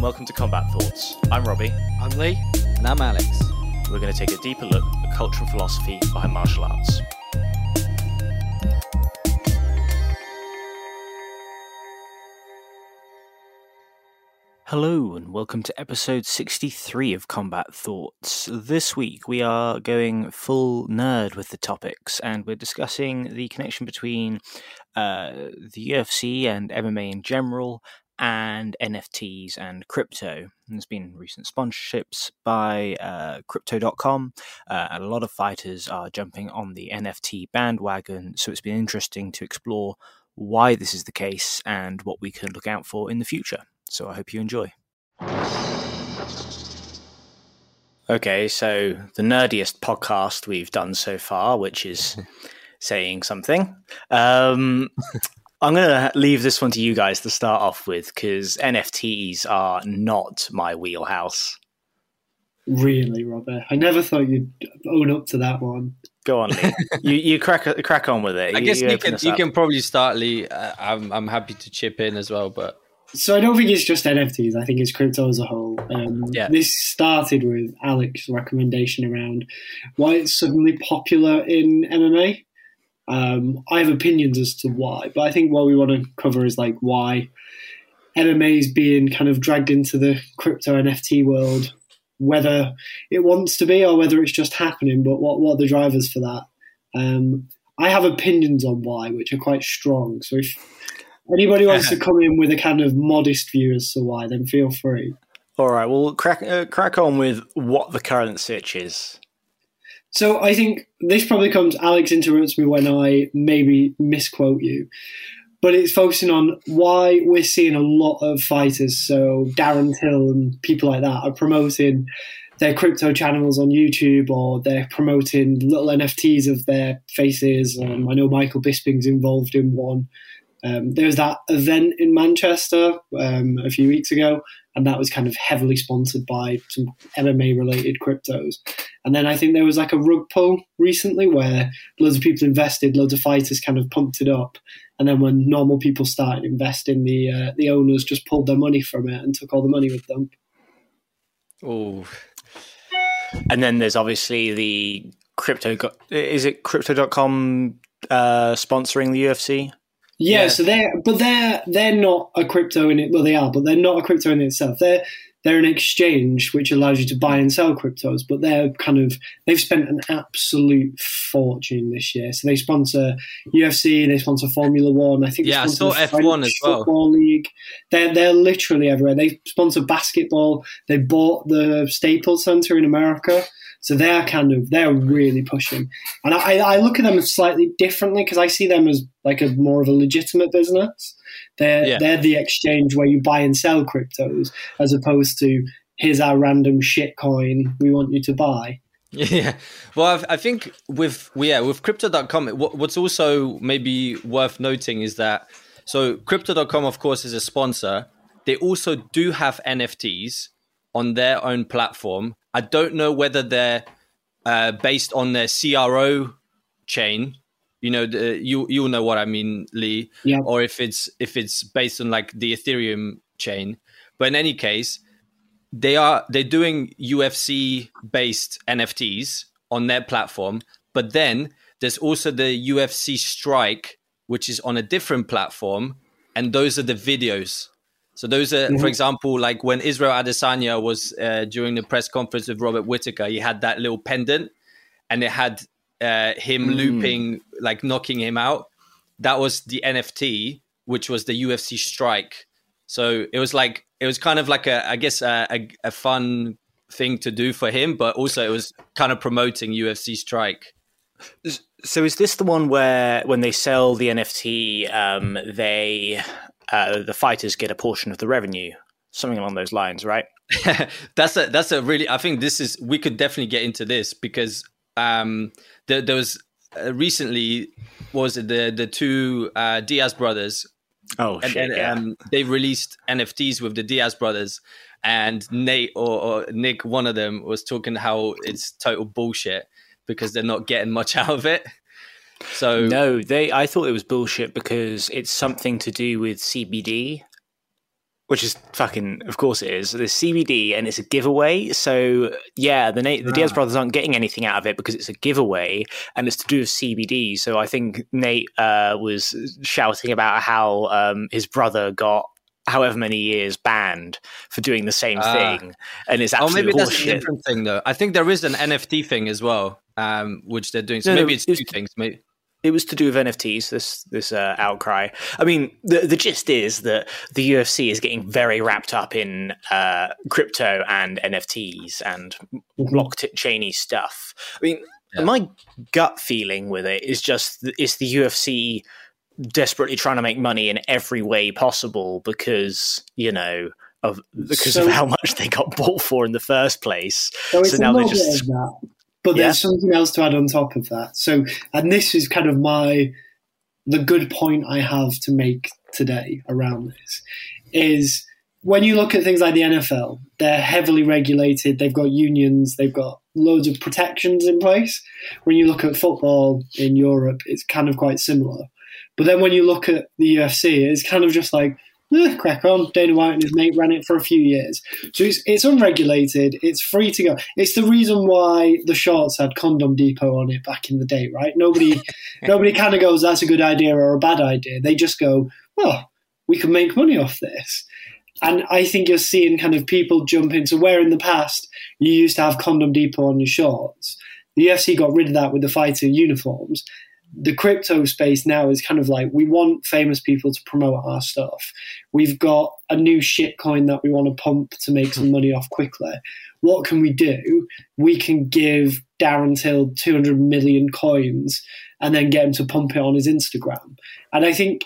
and welcome to Combat Thoughts. I'm Robbie. I'm Lee. And I'm Alex. We're going to take a deeper look at the culture and philosophy behind martial arts. Hello, and welcome to episode 63 of Combat Thoughts. This week we are going full nerd with the topics, and we're discussing the connection between uh, the UFC and MMA in general, and NFTs and crypto. there's been recent sponsorships by uh, Crypto.com, uh, and a lot of fighters are jumping on the NFT bandwagon. So it's been interesting to explore why this is the case and what we can look out for in the future. So I hope you enjoy. Okay, so the nerdiest podcast we've done so far, which is saying something. Um, I'm going to leave this one to you guys to start off with because NFTs are not my wheelhouse. Really, Robert? I never thought you'd own up to that one. Go on, Lee. you you crack crack on with it. I you, guess you, you can you can probably start, Lee. Uh, I'm I'm happy to chip in as well, but so I don't think it's just NFTs. I think it's crypto as a whole. Um, yeah. This started with Alex's recommendation around why it's suddenly popular in MMA. Um, I have opinions as to why, but I think what we want to cover is like why MMA is being kind of dragged into the crypto NFT world, whether it wants to be or whether it's just happening. But what what are the drivers for that? Um, I have opinions on why, which are quite strong. So if anybody wants to come in with a kind of modest view as to why, then feel free. All right, well, crack uh, crack on with what the current search is. So I think this probably comes. Alex interrupts me when I maybe misquote you, but it's focusing on why we're seeing a lot of fighters. So Darren Till and people like that are promoting their crypto channels on YouTube, or they're promoting little NFTs of their faces. Um, I know Michael Bisping's involved in one. Um, there was that event in Manchester um, a few weeks ago, and that was kind of heavily sponsored by some MMA related cryptos. And then I think there was like a rug pull recently where loads of people invested, loads of fighters kind of pumped it up, and then when normal people started investing, the uh, the owners just pulled their money from it and took all the money with them. Oh, and then there's obviously the crypto. Is it crypto.com uh, sponsoring the UFC? Yeah, yeah, so they're but they're they're not a crypto in it. Well, they are, but they're not a crypto in itself. They're they're an exchange which allows you to buy and sell cryptos. But they're kind of they've spent an absolute fortune this year. So they sponsor UFC, they sponsor Formula One. I think yeah, I saw F one as well. Football League. They're they're literally everywhere. They sponsor basketball. They bought the Staples Center in America. So they're kind of they're really pushing, and I, I look at them slightly differently because I see them as like a more of a legitimate business. They're yeah. they're the exchange where you buy and sell cryptos as opposed to here's our random shit coin we want you to buy. Yeah, well, I think with yeah with crypto.com, what, what's also maybe worth noting is that so crypto.com, of course, is a sponsor. They also do have NFTs on their own platform I don't know whether they're uh, based on their CRO chain. You know, the, you you'll know what I mean, Lee. Yeah. Or if it's if it's based on like the Ethereum chain. But in any case, they are they're doing UFC based NFTs on their platform. But then there's also the UFC Strike, which is on a different platform, and those are the videos so those are, mm-hmm. for example, like when Israel Adesanya was uh, during the press conference with Robert Whitaker, he had that little pendant, and it had uh, him mm. looping, like knocking him out. That was the NFT, which was the UFC strike. So it was like it was kind of like a, I guess, a, a, a fun thing to do for him, but also it was kind of promoting UFC strike. So is this the one where when they sell the NFT, um, they uh, the fighters get a portion of the revenue, something along those lines, right? that's a that's a really. I think this is we could definitely get into this because um, there, there was uh, recently was it the the two uh, Diaz brothers. Oh and, shit! yeah. um, they released NFTs with the Diaz brothers, and Nate or, or Nick, one of them, was talking how it's total bullshit because they're not getting much out of it. So no, they. I thought it was bullshit because it's something to do with CBD. which is fucking, of course it is. There's CBD and it's a giveaway. So yeah, the Nate, the Diaz brothers aren't getting anything out of it because it's a giveaway and it's to do with CBD. So I think Nate uh, was shouting about how um, his brother got however many years banned for doing the same uh, thing, and it's absolutely oh, maybe that's a different thing though. I think there is an NFT thing as well, um, which they're doing. So no, maybe it's two things. Maybe it was to do with NFTs. This this uh, outcry. I mean, the the gist is that the UFC is getting very wrapped up in uh, crypto and NFTs and blockchainy stuff. I mean, yeah. my gut feeling with it is just it's the UFC desperately trying to make money in every way possible because you know of because so, of how much they got bought for in the first place. So, so now they're just but yeah. there's something else to add on top of that. So, and this is kind of my the good point I have to make today around this is when you look at things like the NFL, they're heavily regulated. They've got unions. They've got loads of protections in place. When you look at football in Europe, it's kind of quite similar. But then when you look at the UFC, it's kind of just like eh, crack on. Dana White and his mate ran it for a few years. So it's, it's unregulated. It's free to go. It's the reason why the shorts had Condom Depot on it back in the day, right? Nobody, nobody kind of goes, that's a good idea or a bad idea. They just go, well, we can make money off this. And I think you're seeing kind of people jump into where in the past you used to have Condom Depot on your shorts. The UFC got rid of that with the fighter uniforms the crypto space now is kind of like we want famous people to promote our stuff. We've got a new shit coin that we want to pump to make some money off quickly. What can we do? We can give Darren Till 200 million coins and then get him to pump it on his Instagram. And I think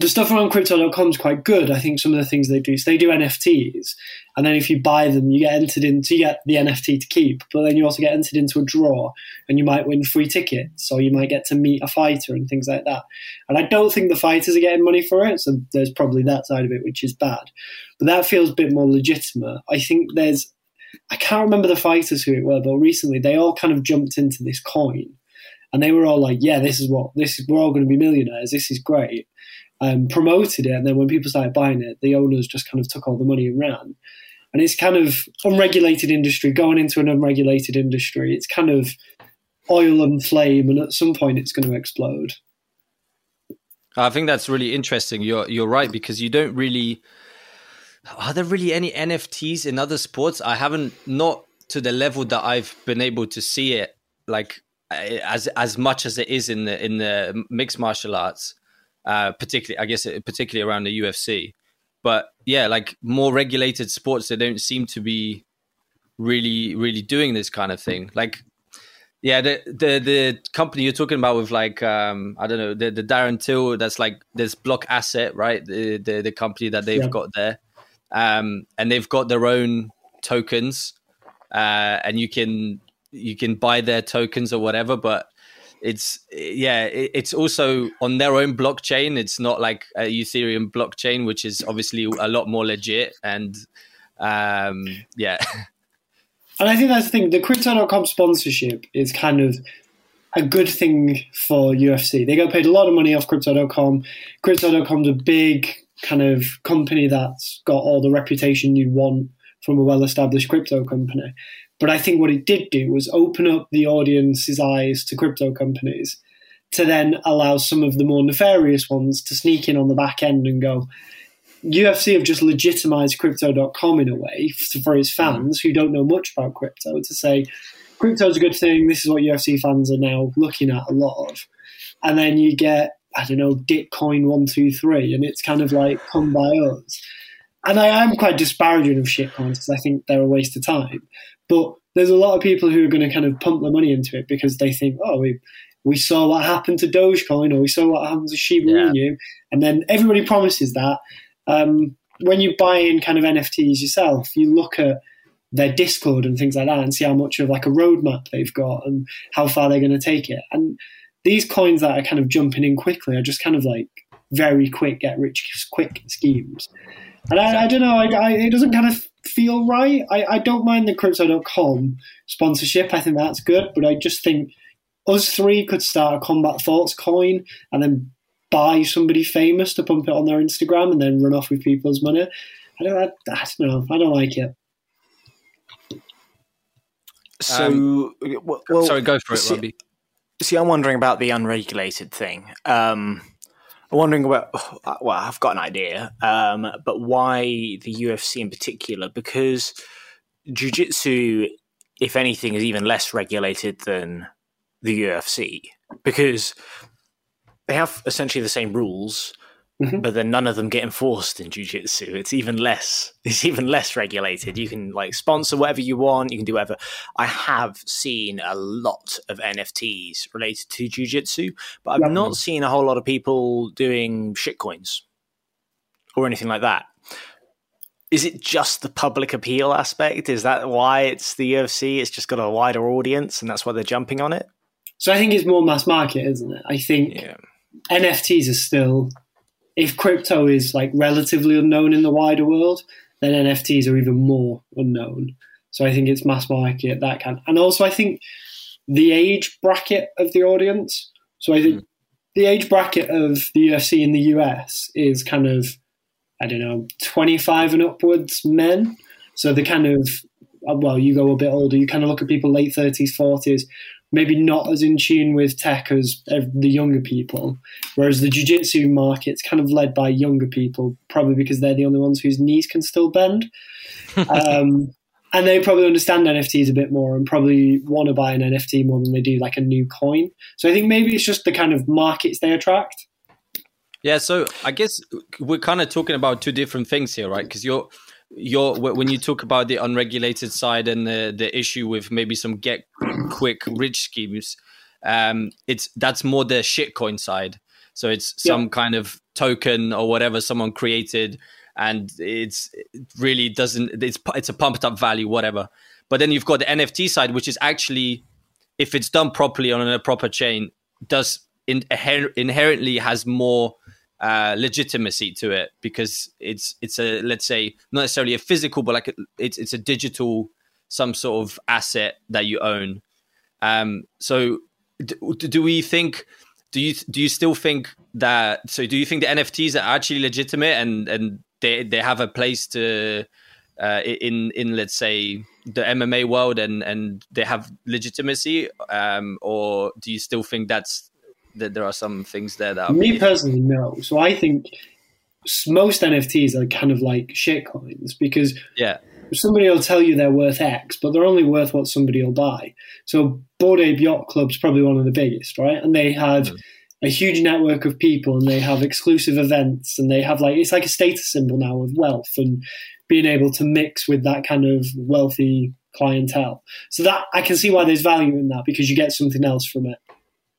the stuff around crypto.com is quite good. I think some of the things they do, so they do NFTs, and then if you buy them, you get entered into, you get the NFT to keep, but then you also get entered into a draw, and you might win free tickets, or you might get to meet a fighter and things like that. And I don't think the fighters are getting money for it, so there's probably that side of it, which is bad. But that feels a bit more legitimate. I think there's, I can't remember the fighters who it were, but recently they all kind of jumped into this coin. And they were all like, "Yeah, this is what this is. We're all going to be millionaires. This is great." Um, promoted it, and then when people started buying it, the owners just kind of took all the money and ran. And it's kind of unregulated industry going into an unregulated industry. It's kind of oil and flame, and at some point, it's going to explode. I think that's really interesting. You're you're right because you don't really are there really any NFTs in other sports? I haven't not to the level that I've been able to see it like as as much as it is in the in the mixed martial arts uh, particularly I guess particularly around the UFC. But yeah, like more regulated sports, they don't seem to be really really doing this kind of thing. Like yeah, the the the company you're talking about with like um I don't know the the Darren Till that's like this Blockasset right the the, the company that they've yeah. got there, um and they've got their own tokens, uh and you can you can buy their tokens or whatever, but it's yeah it's also on their own blockchain it's not like a ethereum blockchain which is obviously a lot more legit and um yeah. And i think that's the thing the crypto.com sponsorship is kind of a good thing for ufc they get paid a lot of money off crypto.com crypto.com's a big kind of company that's got all the reputation you want from a well-established crypto company but I think what it did do was open up the audience's eyes to crypto companies to then allow some of the more nefarious ones to sneak in on the back end and go, UFC have just legitimized crypto.com in a way for its mm-hmm. fans who don't know much about crypto to say, crypto is a good thing. This is what UFC fans are now looking at a lot of. And then you get, I don't know, Bitcoin one, two, three, and it's kind of like, come by us. And I am quite disparaging of shitcoins because I think they're a waste of time. But there's a lot of people who are going to kind of pump their money into it because they think, oh, we we saw what happened to Dogecoin or we saw what happened to Shiba yeah. Inu, and then everybody promises that. Um, when you buy in kind of NFTs yourself, you look at their Discord and things like that and see how much of like a roadmap they've got and how far they're going to take it. And these coins that are kind of jumping in quickly are just kind of like very quick get rich quick schemes. And I, I don't know, I, I, it doesn't kind of feel right. I, I don't mind the Crypto.com sponsorship. I think that's good, but I just think us three could start a Combat Thoughts coin and then buy somebody famous to pump it on their Instagram and then run off with people's money. I don't, I, I don't know. I don't like it. So, Um, w- well, Sorry, go for it, see- Robbie. See, I'm wondering about the unregulated thing. Um, I'm wondering about. Well, I've got an idea, um, but why the UFC in particular? Because jiu-jitsu, if anything, is even less regulated than the UFC because they have essentially the same rules, Mhm. but then none of them get enforced in jiu-jitsu. It's even less. It's even less regulated. You can like sponsor whatever you want. You can do whatever. I have seen a lot of NFTs related to jiu-jitsu, but I've not seen a whole lot of people doing shitcoins or anything like that. Is it just the public appeal aspect? Is that why it's the UFC? It's just got a wider audience, and that's why they're jumping on it. So I think it's more mass market, isn't it? I think Yeah. NFTs are still, if crypto is like relatively unknown in the wider world, then NFTs are even more unknown. So I think it's mass market that kind, and also I think the age bracket of the audience. So I think the age bracket of the UFC in the US is kind of, I don't know, twenty five and upwards men. So the kind of, uh, well, you go a bit older, you kind of look at people late thirties, forties, maybe not as in tune with tech as the younger people. Whereas the jiu-jitsu market's kind of led by younger people, probably because they're the only ones whose knees can still bend. um, and they probably understand NFTs a bit more and probably want to buy an NFT more than they do like a new coin. So I think maybe it's just the kind of markets they attract. Yeah, so I guess we're kind of talking about two different things here, right? Because you're you're when you talk about the unregulated side and the the issue with maybe some get quick rich schemes, um, it's that's more the shitcoin side. So it's some kind of token or whatever someone created, and it's it really doesn't it's it's a pumped up value, whatever. But then you've got the NFT side, which is actually, if it's done properly on a proper chain, does in, inher- inherently has more uh, legitimacy to it because it's it's a let's say not necessarily a physical, but like a, it's it's a digital some sort of asset that you own. Um, so d- do we think? Do you do you still think that? So do you think the NFTs are actually legitimate and and they they have a place to uh, in in let's say the MMA world and and they have legitimacy, um, or do you still think that's that there are some things there that are Me personally, no. So I think most NFTs are kind of like shit coins because yeah somebody will tell you they're worth X, but they're only worth what somebody will buy. So Bored Ape Yacht Club's probably one of the biggest, right? And they have Mm. a huge network of people, and they have exclusive events, and they have like it's like a status symbol now of wealth and being able to mix with that kind of wealthy clientele. So that I can see why there's value in that because you get something else from it.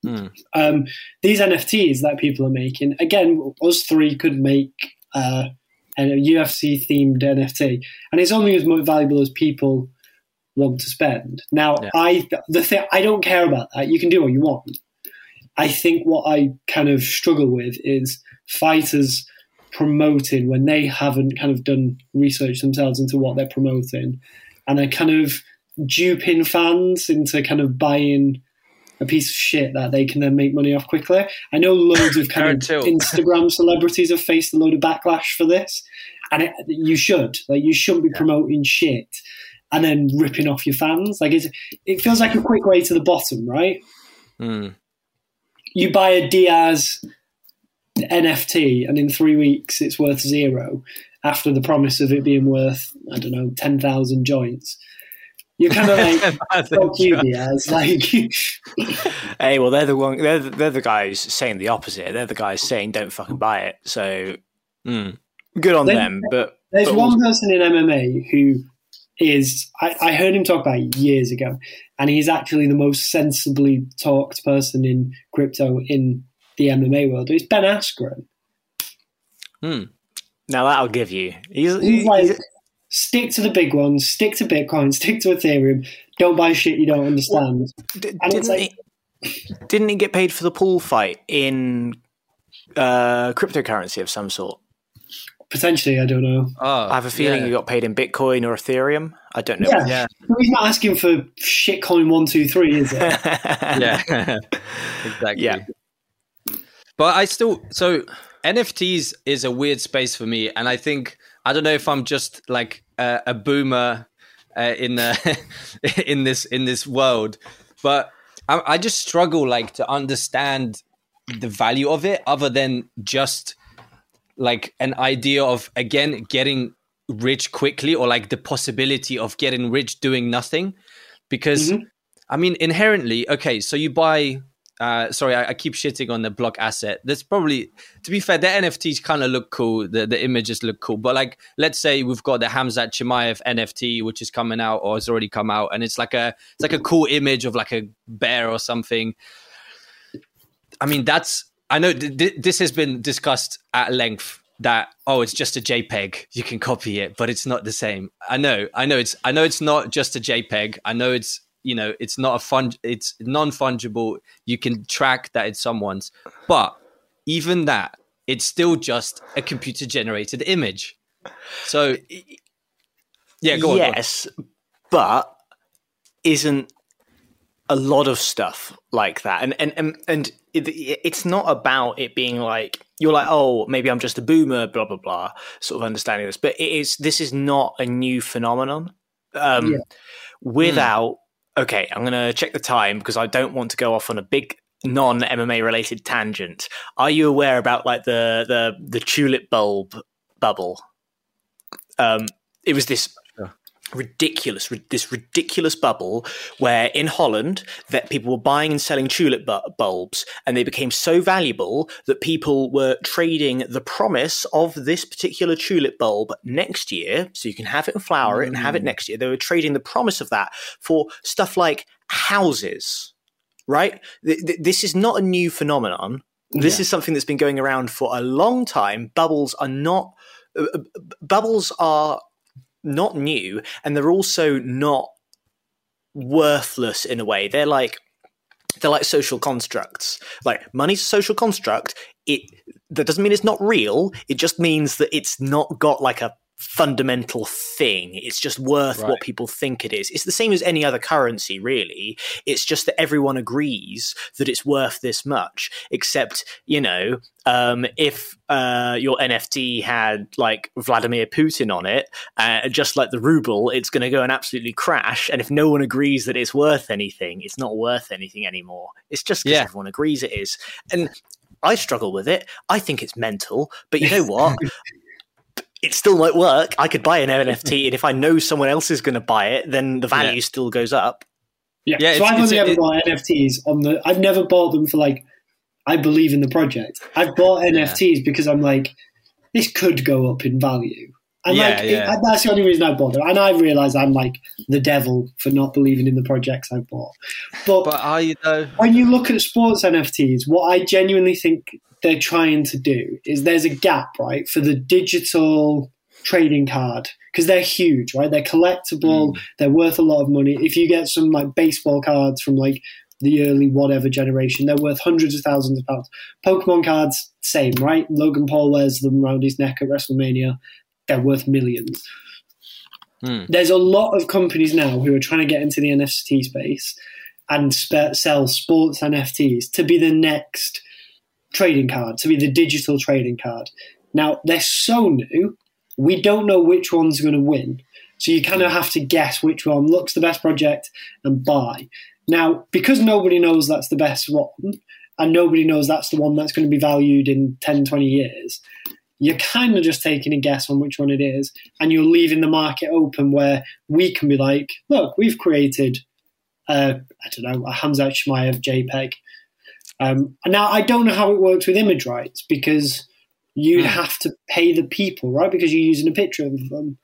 Hmm. Um, these NFTs that people are making, again, us three could make uh, a UFC themed NFT, and it's only as valuable as people want to spend. Now, Yeah. I the thing I don't care about that. You can do what you want. I think what I kind of struggle with is fighters promoting when they haven't kind of done research themselves into what they're promoting, and they're kind of duping fans into kind of buying a piece of shit that they can then make money off quickly. I know loads of kind of Instagram celebrities have faced a load of backlash for this, and it, you should like you shouldn't be promoting shit and then ripping off your fans. Like it's, it feels like a quick way to the bottom, right? Hmm. You buy a Diaz NFT, and in three weeks it's worth zero. After the promise of it being worth, I don't know, ten thousand joints. You're kind of like, fuck you, Diaz. Like, Hey, well, they're the one. They're the, they're the guys saying the opposite. They're the guys saying don't fucking buy it. So Hmm. good on them. But There's but one person in MMA who is I, I heard him talk about it years ago, and he's actually the most sensibly talked person in crypto in the MMA world. It's Ben Askren. Hmm. now that'll give you. He's, He's he's, like, stick to the big ones, stick to Bitcoin, stick to Ethereum. Don't buy shit you don't understand. d- and didn't like- he? Didn't he get paid for the Paul fight in uh, cryptocurrency of some sort? Potentially, I don't know. Oh, I have a feeling yeah. he got paid in Bitcoin or Ethereum. I don't know. Yeah. Yeah, He's not asking for shitcoin one two three, is it? yeah, exactly. Yeah. But I still so NFTs is a weird space for me, and I think I don't know if I'm just like a, a boomer uh, in the in this in this world, but I, I just struggle like to understand the value of it, other than just like an idea of again getting rich quickly or like the possibility of getting rich doing nothing because mm-hmm. i mean inherently okay so you buy uh, sorry, I, I, keep shitting on the Blockasset. That's probably, to be fair, the NFTs kind of look cool. The the images look cool. But like, let's say we've got the Khamzat Chimaev NFT, which is coming out or has already come out, and it's like a it's like a cool image of like a bear or something. I mean, that's I know th- th- this has been discussed at length that oh it's just a jpeg you can copy it but it's not the same i know i know it's i know it's not just a jpeg i know it's you know it's not a fun it's non-fungible. You can track that it's someone's. But even that it's still just a computer generated image. So yeah go yes on, but isn't a lot of stuff like that. And and and, and it, it's not about it being like you're like oh maybe i'm just a boomer blah blah blah sort of understanding this. But it is this is not a new phenomenon. Um, yeah. without okay, I'm going to check the time because I don't want to go off on a big non MMA related tangent. Are you aware about like the the the tulip bulb bubble? Um, it was this ridiculous, this ridiculous bubble where in Holland that people were buying and selling tulip bulbs, and they became so valuable that people were trading the promise of this particular tulip bulb next year, so you can have it and flower it and have it mm. next year. They were trading the promise of that for stuff like houses. Right? This is not a new phenomenon. This yeah. is something that's been going around for a long time. Bubbles are not uh, uh bubbles are not new and they're also not worthless in a way. They're like they're like social constructs. Like money's a social construct. It that doesn't mean it's not real. It just means that it's not got like a fundamental thing. It's just worth right. what people think it is. It's the same as any other currency, really. It's just that everyone agrees that it's worth this much, except, you know, um, if uh, your NFT had like Vladimir Putin on it, uh, just like the ruble, it's going to go and absolutely crash. And if no one agrees that it's worth anything, it's not worth anything anymore. It's just because yeah. everyone agrees it is. And I struggle with it. I think it's mental. But you know what? it still might work. I could buy an NFT, and if I know someone else is going to buy it, then the value yeah. still goes up. Yeah, yeah so I've only ever it, bought NFTs on the. I've never bought them for like. I believe in the project. I've bought NFTs because I'm like, this could go up in value, and yeah, like it, that's the only reason I bought them. And I realize I'm like the devil for not believing in the projects I bought. But, but are you though? When you look at sports NFTs, what I genuinely think they're trying to do is there's a gap, right, for the digital trading card because they're huge, right? They're collectible, mm. they're worth a lot of money. If you get some like baseball cards from like the early whatever generation, they're worth hundreds of thousands of pounds. Pokemon cards, same, right? Logan Paul wears them around his neck at WrestleMania. They're worth millions. Mm. There's a lot of companies now who are trying to get into the NFT space and sp- sell sports NFTs to be the next trading card, to be the digital trading card. Now, they're so new, we don't know which one's going to win. So you kind of have to guess which one looks the best project and buy. Now, because nobody knows that's the best one, and nobody knows that's the one that's going to be valued in 10, 20 years, you're kind of just taking a guess on which one it is, and you're leaving the market open where we can be like, look, we've created, uh, I don't know, a Khamzat Chimaev JPEG um, now, I don't know how it works with image rights because you'd hmm. have to pay the people, right? Because you're using a picture of them.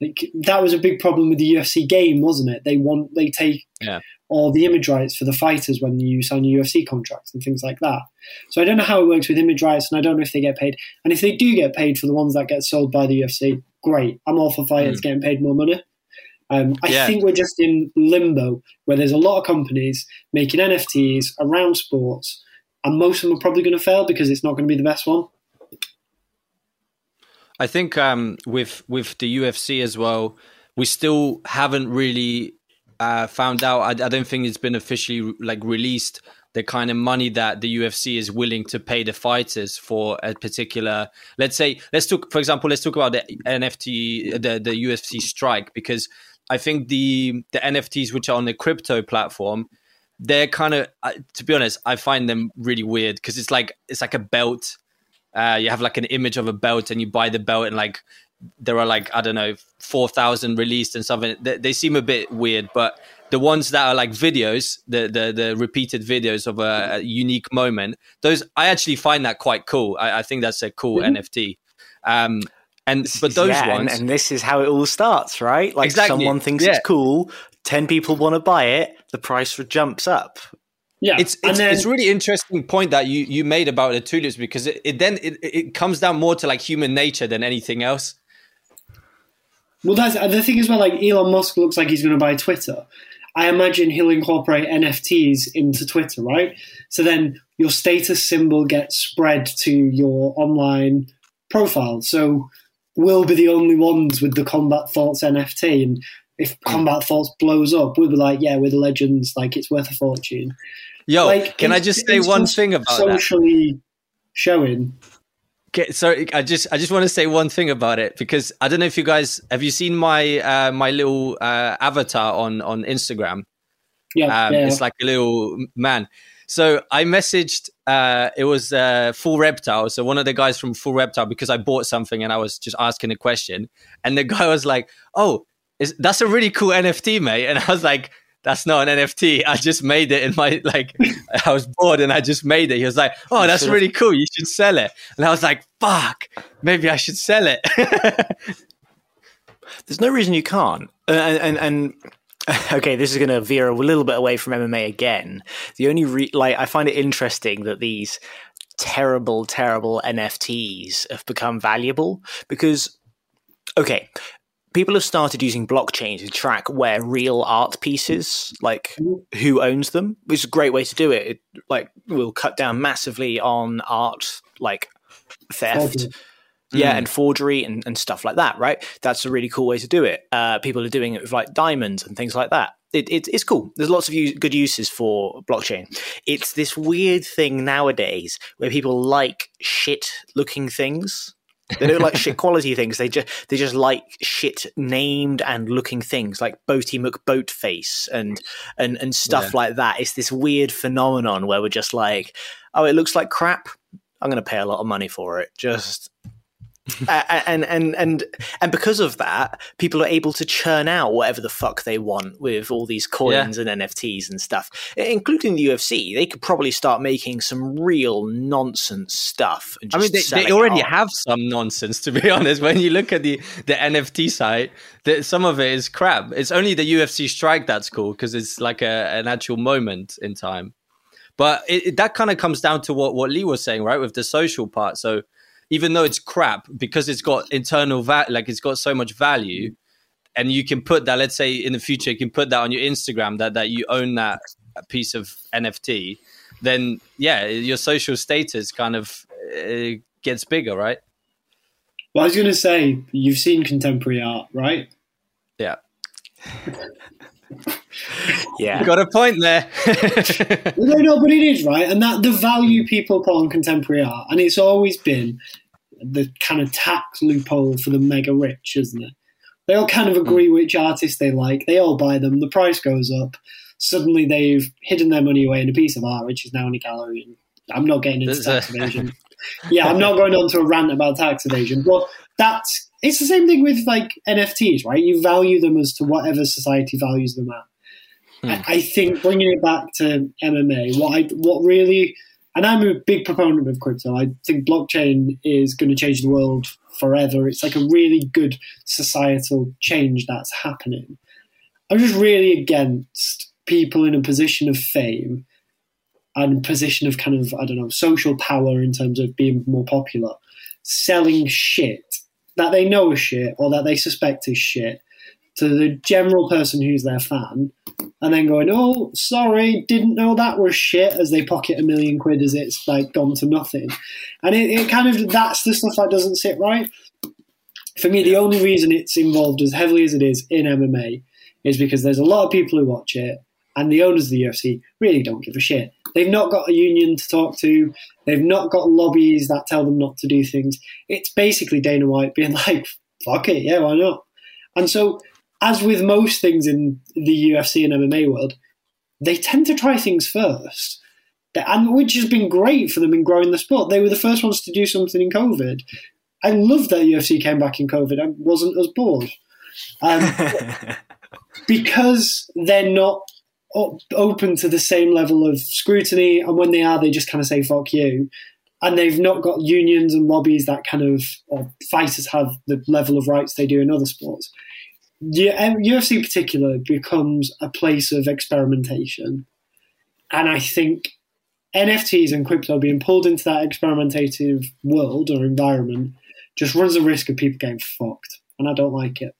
Like, that was a big problem with the UFC game, wasn't it? They want they take yeah. all the image rights for the fighters when you sign your UFC contracts and things like that. So I don't know how it works with image rights, and I don't know if they get paid. And if they do get paid for the ones that get sold by the UFC, great. I'm all for fighters mm. getting paid more money. Um, I yeah. think we're just in limbo where there's a lot of companies making NFTs around sports, and most of them are probably going to fail because it's not going to be the best one. I think um, with with the UFC as well, we still haven't really uh, found out. I, I, don't think it's been officially like released the kind of money that the UFC is willing to pay the fighters for a particular. Let's say, let's talk, for example, let's talk about the NFT, the the UFC strike, because I think the the NFTs which are on the crypto platform, they're kind of, uh, to be honest, I find them really weird because it's like it's like a belt. Uh, you have like an image of a belt, and you buy the belt, and like there are like I don't know four thousand released and something. They, they seem a bit weird, but the ones that are like videos, the the, the repeated videos of a, a, unique moment, those I actually find that quite cool. I, I think that's a cool mm-hmm. NFT. Um, and but those yeah, ones, and, and, this is how it all starts, right? Like exactly. someone thinks yeah. it's cool, ten people want to buy it, the price for jumps up. Yeah, it's it's, then, it's really interesting point that you you made about the tulips because it, it then it, it comes down more to like human nature than anything else. Well, that's the thing as well. Like Elon Musk looks like he's going to buy Twitter, I imagine he'll incorporate NFTs into Twitter, right? So then your status symbol gets spread to your online profile. So we'll be the only ones with the Combat Thoughts NFT. And if hmm. Combat Thoughts blows up, we'll be like, yeah, we're the legends. Like it's worth a fortune. Yo, like, can I just say one thing about socially that? showing? Okay, so I just I just want to say one thing about it because I don't know if you guys have you seen my uh, my little uh, avatar on on Instagram. Yeah, um, yeah, it's like a little man. So I messaged. Uh, it was uh, Full Reptile. So one of the guys from Full Reptile because I bought something and I was just asking a question, and the guy was like, "Oh, is, that's a really cool NFT, mate." And I was like, that's not an NFT. I just made it in my like I was bored and I just made it. He was like, Oh, that's really cool. You should sell it. And I was like, fuck, maybe I should sell it. There's no reason you can't. Uh, and, and, and okay, this is going to veer a little bit away from MMA again. The only re- like I find it interesting that these terrible, terrible NFTs have become valuable because okay, people have started using blockchain to track where real art pieces, like who owns them, which is a great way to do it. It like will cut down massively on art like theft. Yeah, mm. and forgery and, and stuff like that, right? That's a really cool way to do it. Uh, people are doing it with like diamonds and things like that. It, it, it's cool. There's lots of good uses for blockchain. It's this weird thing nowadays where people like shit looking things they don't like shit quality things. They just they just like shit named and looking things like Boaty McBoatface and and and stuff yeah. like that. It's this weird phenomenon where we're just like, oh, it looks like crap. I'm going to pay a lot of money for it. Just and and and and because of that, people are able to churn out whatever the fuck they want with all these coins yeah. and NFTs and stuff, including the UFC. They could probably start making some real nonsense stuff. I mean, they, they already have some nonsense. To be honest, when you look at the the NFT site, that some of it is crap. It's only the UFC strike that's cool because it's like a, an actual moment in time. But it, it, that kind of comes down to what what Lee was saying, right, with the social part. So even though it's crap because it's got internal value, like it's got so much value, and you can put that. Let's say in the future, you can put that on your Instagram that that you own that piece of NFT. Then yeah, your social status kind of uh, gets bigger, right? Well, I was going to say you've seen contemporary art, right? Yeah. yeah, you got a point there. no, no, but it is right, and that the value people put on contemporary art, and it's always been the kind of tax loophole for the mega rich, isn't it? They all kind of agree mm. which artists they like. They all buy them. The price goes up. Suddenly, they've hidden their money away in a piece of art, which is now in a gallery. I'm not getting into tax evasion. yeah, I'm not going on to a rant about tax evasion. But that's it's the same thing with like NFTs, right? You value them as to whatever society values them at. Hmm. I, I think bringing it back to MMA, what I what really and I'm a big proponent of crypto. I think blockchain is going to change the world forever. It's like a really good societal change that's happening. I'm just really against people in a position of fame and position of kind of I don't know social power in terms of being more popular, selling shit that they know is shit or that they suspect is shit to the general person who's their fan and then going, oh, sorry, didn't know that was shit as they pocket a million quid as it's like gone to nothing. And it, it kind of, that's the stuff that doesn't sit right. For me, the only reason it's involved as heavily as it is in MMA is because there's a lot of people who watch it and the owners of the UFC really don't give a shit. They've not got a union to talk to. They've not got lobbies that tell them not to do things. It's basically Dana White being like, "Fuck it, yeah, why not?" And so, as with most things in the UFC and MMA world, they tend to try things first, and which has been great for them in growing the sport. They were the first ones to do something in COVID. I love that UFC came back in COVID. I wasn't as bored. Um, because they're not open to the same level of scrutiny, and when they are, they just kind of say "fuck you," and they've not got unions and lobbies that kind of or fighters have the level of rights they do in other sports. UFC, in particular, becomes a place of experimentation, and I think NFTs and crypto being pulled into that experimentative world or environment just runs the risk of people getting fucked, and I don't like it.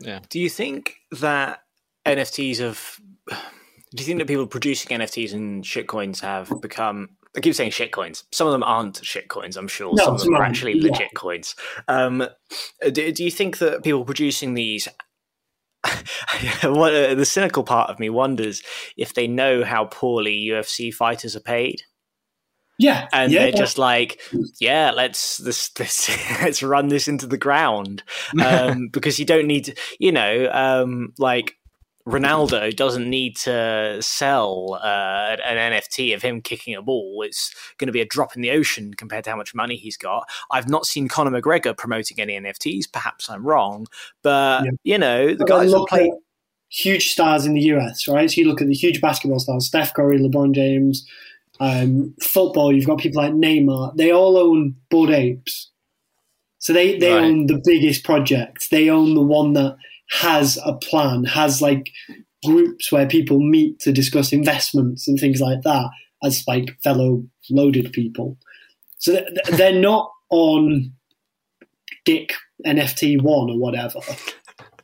Yeah. Do you think that NFTs have? Do you think that people producing NFTs and shitcoins have become? I keep saying shitcoins. Some of them aren't shitcoins. I'm sure no, some of them are actually yeah. legit coins. Um, do, do you think that people producing these what, uh, the cynical part of me wonders if they know how poorly UFC fighters are paid. Yeah, and yeah, they're yeah. just like, yeah, let's this, this let's run this into the ground um, because you don't need to, you know, um, like Ronaldo doesn't need to sell uh, an NFT of him kicking a ball. It's going to be a drop in the ocean compared to how much money he's got. I've not seen Conor McGregor promoting any NFTs. Perhaps I'm wrong, but yeah. you know, the guys who play huge stars in the US, right? So you look at the huge basketball stars: Steph Curry, LeBron James um, football, you've got people like Neymar. They all own Bored Apes. So they, they right. own the biggest project. They own the one that has a plan, has like groups where people meet to discuss investments and things like that as like fellow loaded people. So they're not on Dick NFT one or whatever.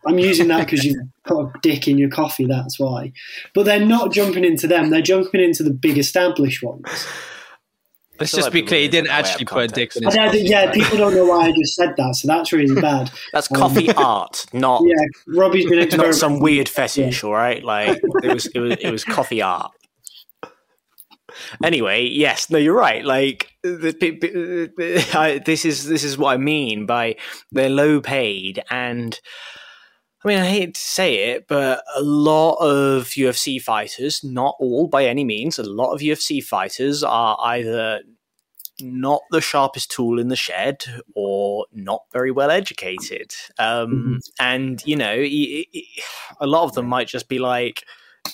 I'm using that because you've put a dick in your coffee. That's why. But they're not jumping into them. They're jumping into the big established ones. Let's just be clear. He didn't actually put a dick in his coffee. Yeah, people don't know why I just said that, so that's really bad. that's um, coffee art, not yeah. Robbie's been not some weird fetish, yeah. all right? Like it was, it was, it was coffee art. Anyway, yes, no, you're right. Like the, I, this is this is what I mean by they're low paid and I mean, I hate to say it, but a lot of UFC fighters, not all by any means, a lot of UFC fighters are either not the sharpest tool in the shed or not very well educated. Um, mm-hmm. And, you know, a lot of them might just be like,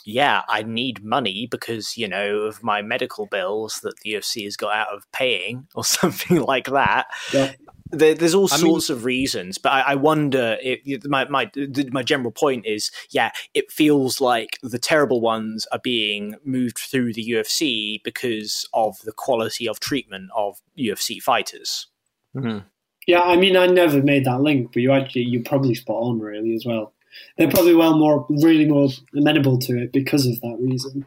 yeah, I need money because, you know, of my medical bills that the UFC has got out of paying or something like that. Yeah. There, there's all I sorts mean, of reasons, but I, I wonder if my, my my general point is, yeah, it feels like the terrible ones are being moved through the UFC because of the quality of treatment of UFC fighters. Mm-hmm. Yeah, I mean, I never made that link, but you actually you probably spot on really as well. They're probably well more really more amenable to it because of that reason.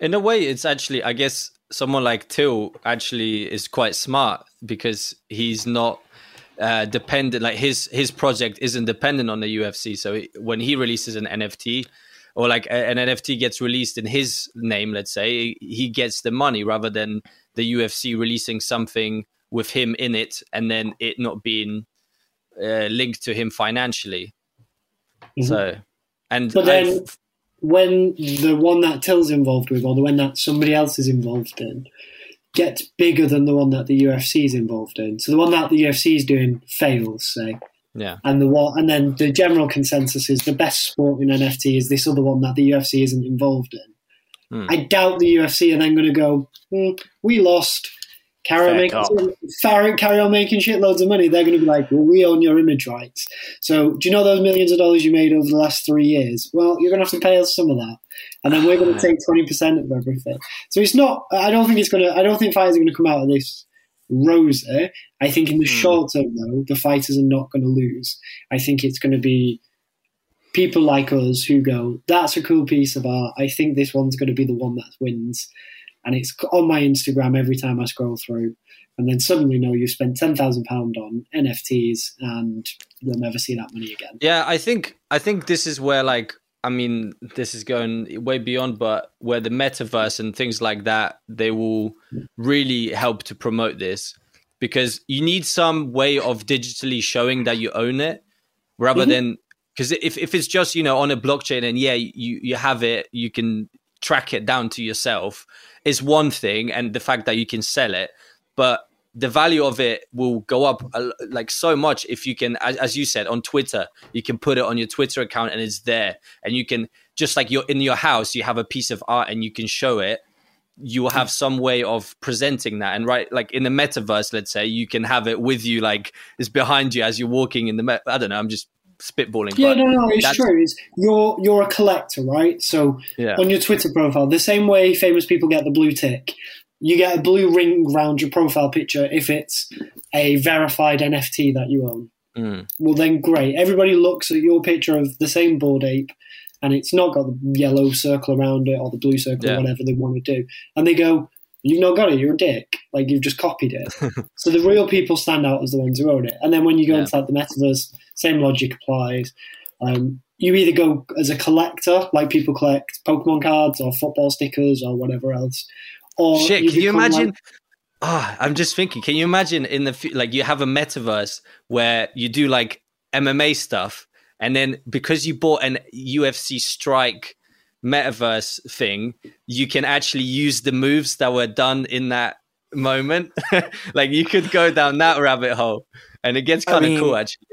In a way, it's actually, I guess, someone like Till actually is quite smart because he's not uh, dependent. Like his his project isn't dependent on the UFC. So when he releases an NFT or like an NFT gets released in his name, let's say, he gets the money rather than the UFC releasing something with him in it and then it not being uh, linked to him financially. Mm-hmm. So, and but then I've, when the one that Till's involved with, or the one that somebody else is involved in, gets bigger than the one that the UFC is involved in. So the one that the UFC is doing fails, say. Yeah. And the one, and then the general consensus is the best sport in NFT is this other one that the UFC isn't involved in. Hmm. I doubt the UFC are then going to go, mm, we lost carry on, making, carry on making shitloads of money, they're going to be like, well, we own your image rights. So do you know those millions of dollars you made over the last three years? Well, you're going to have to pay us some of that. And then we're going to take 20% of everything. So it's not, I don't think it's going to, I don't think fighters are going to come out of this rosy. I think in the mm. short term, though, the fighters are not going to lose. I think it's going to be people like us who go, that's a cool piece of art. I think this one's going to be the one that wins and it's on my Instagram every time I scroll through. And then suddenly, know you spent ten thousand pound on NFTs, and you'll never see that money again. Yeah, I think I think this is where like I mean, this is going way beyond, but where the metaverse and things like that, they will really help to promote this because you need some way of digitally showing that you own it rather mm-hmm. than because if, if it's just you know on a blockchain and yeah you you have it you can track it down to yourself is one thing and the fact that you can sell it but the value of it will go up like so much if you can as, as, you said on twitter you can put it on your twitter account and it's there and you can just like you're in your house you have a piece of art and you can show it you will have some way of presenting that. And right like in the metaverse let's say you can have it with you like it's behind you as you're walking in the met- i don't know i'm just spitballing yeah no no it's true it's, you're you're a collector right so yeah. on your twitter profile the same way famous people get the blue tick you get a blue ring around your profile picture if it's a verified NFT that you own. Mm. Well, then great. Everybody looks at your picture of the same Bored Ape and it's not got the yellow circle around it or the blue circle yeah. or whatever they want to do. And they go, You've not got it, you're a dick. Like you've just copied it. so the real people stand out as the ones who own it. And then when you go yeah. into like the metaverse, same logic applies. Um, you either go as a collector, like people collect Pokemon cards or football stickers or whatever else, or Shit, you can you imagine? Like, oh, I'm just thinking. Can you imagine in the like you have a metaverse where you do like MMA stuff, and then because you bought an UFC Strike metaverse thing, you can actually use the moves that were done in that moment. like you could go down that rabbit hole, and it gets kind of cool. Actually,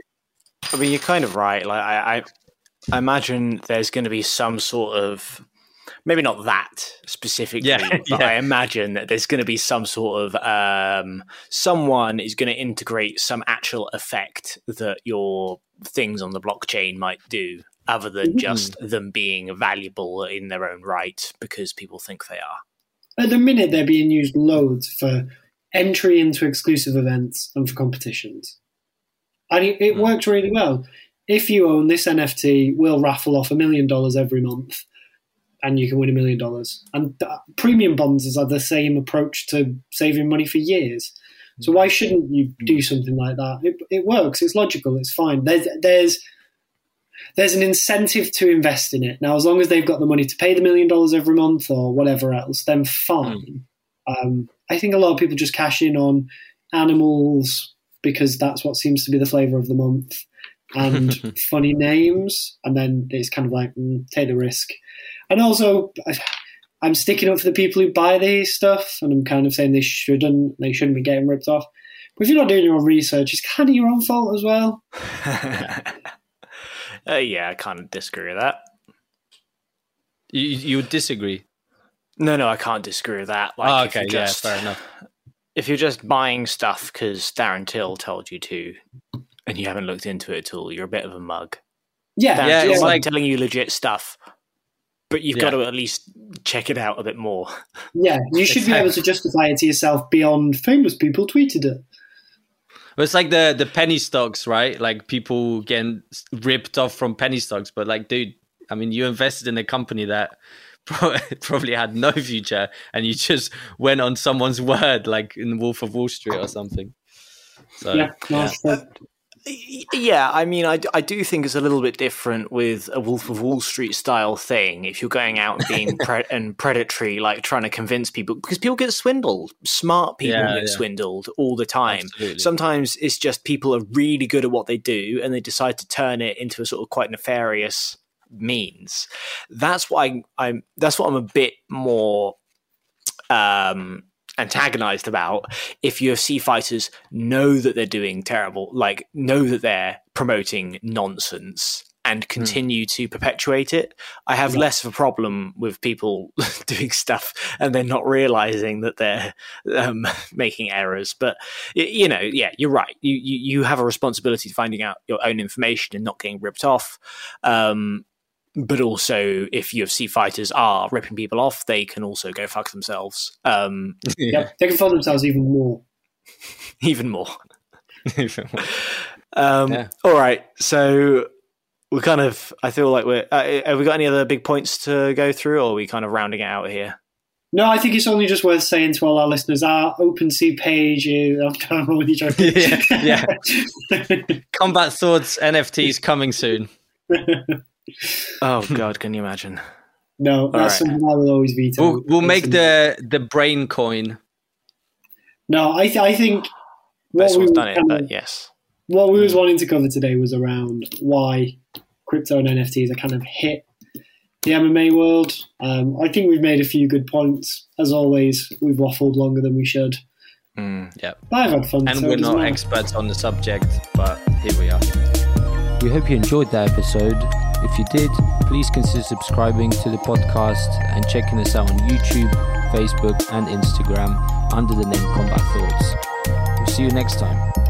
I mean, you're kind of right. Like I, I, I imagine there's going to be some sort of maybe not that specifically, yeah, but yeah. I imagine that there's going to be some sort of um, someone is going to integrate some actual effect that your things on the blockchain might do, other than mm-hmm. just them being valuable in their own right because people think they are. At the minute, they're being used loads for entry into exclusive events and for competitions. And it, it mm. works really well. If you own this NFT, we'll raffle off a million dollars every month and you can win a million dollars. And premium bonds are the same approach to saving money for years. So why shouldn't you do something like that? It, it works. It's logical. It's fine. There's there's there's an incentive to invest in it now. As long as they've got the money to pay the million dollars every month or whatever else, then fine. Um, I think a lot of people just cash in on animals because that's what seems to be the flavor of the month and funny names, and then it's kind of like mm, take the risk. And also, I'm sticking up for the people who buy these stuff, and I'm kind of saying they shouldn't, they shouldn't be getting ripped off. But if you're not doing your own research, it's kind of your own fault as well. uh, yeah, I can't disagree with that. You you would disagree? No, no, I can't disagree with that. Like, oh, okay, just, yeah, fair enough. If you're just buying stuff because Darren Till told you to, and you haven't looked into it at all, you're a bit of a mug. Yeah, Darren yeah, Till's like telling you legit stuff but you've yeah. got to at least check it out a bit more. Yeah, you should be able to justify it to yourself beyond famous people tweeted it. Well, it's like the the penny stocks, right? Like people getting ripped off from penny stocks, but like, dude, I mean, you invested in a company that probably had no future, and you just went on someone's word, like in the Wolf of Wall Street or something. So, yeah, yeah. Yeah, I mean, I, I do think it's a little bit different with a Wolf of Wall Street style thing. If you're going out and being pre- and predatory, like trying to convince people, because people get swindled. Smart people yeah, get yeah. swindled all the time. Absolutely. Sometimes it's just people are really good at what they do, and they decide to turn it into a sort of quite nefarious means. That's why I'm. That's what I'm a bit more um antagonized about if UFC fighters know that they're doing terrible, like know that they're promoting nonsense and hmm. continue mm. to perpetuate it. I have yeah. less of a problem with people doing stuff and they're not realizing that they're um, making errors. But you know, yeah, you're right. You, you, you have a responsibility to finding out your own information and not getting ripped off. Um, but also if UFC fighters are ripping people off, they can also go fuck themselves. Um, yeah, they can fuck themselves even more. even more. Um, yeah. All right, so we're kind of. I feel like we're. Uh, have we got any other big points to go through, or are we kind of rounding it out here? No, I think it's only just worth saying to all our listeners our OpenSea page is. I'm done with you joking. yeah, yeah. Combat Thoughts NFTs coming soon. Oh God, can you imagine? No, that's right. something I will always veto. We'll, we'll make the the brain coin. No, I, th- I think what Best we, one's done it, but yes. what we was wanting to cover today was around why crypto and NFTs are kind of hit the MMA world. Um, I think we've made a few good points. As always, we've waffled longer than we should. Mm. Yeah, But I've had fun. and so we're doesn't not matter. experts on the subject, but here we are. We hope you enjoyed that episode. If you did, please consider subscribing to the podcast and checking us out on YouTube, Facebook, and Instagram under the name Combat Thoughts. We'll see you next time.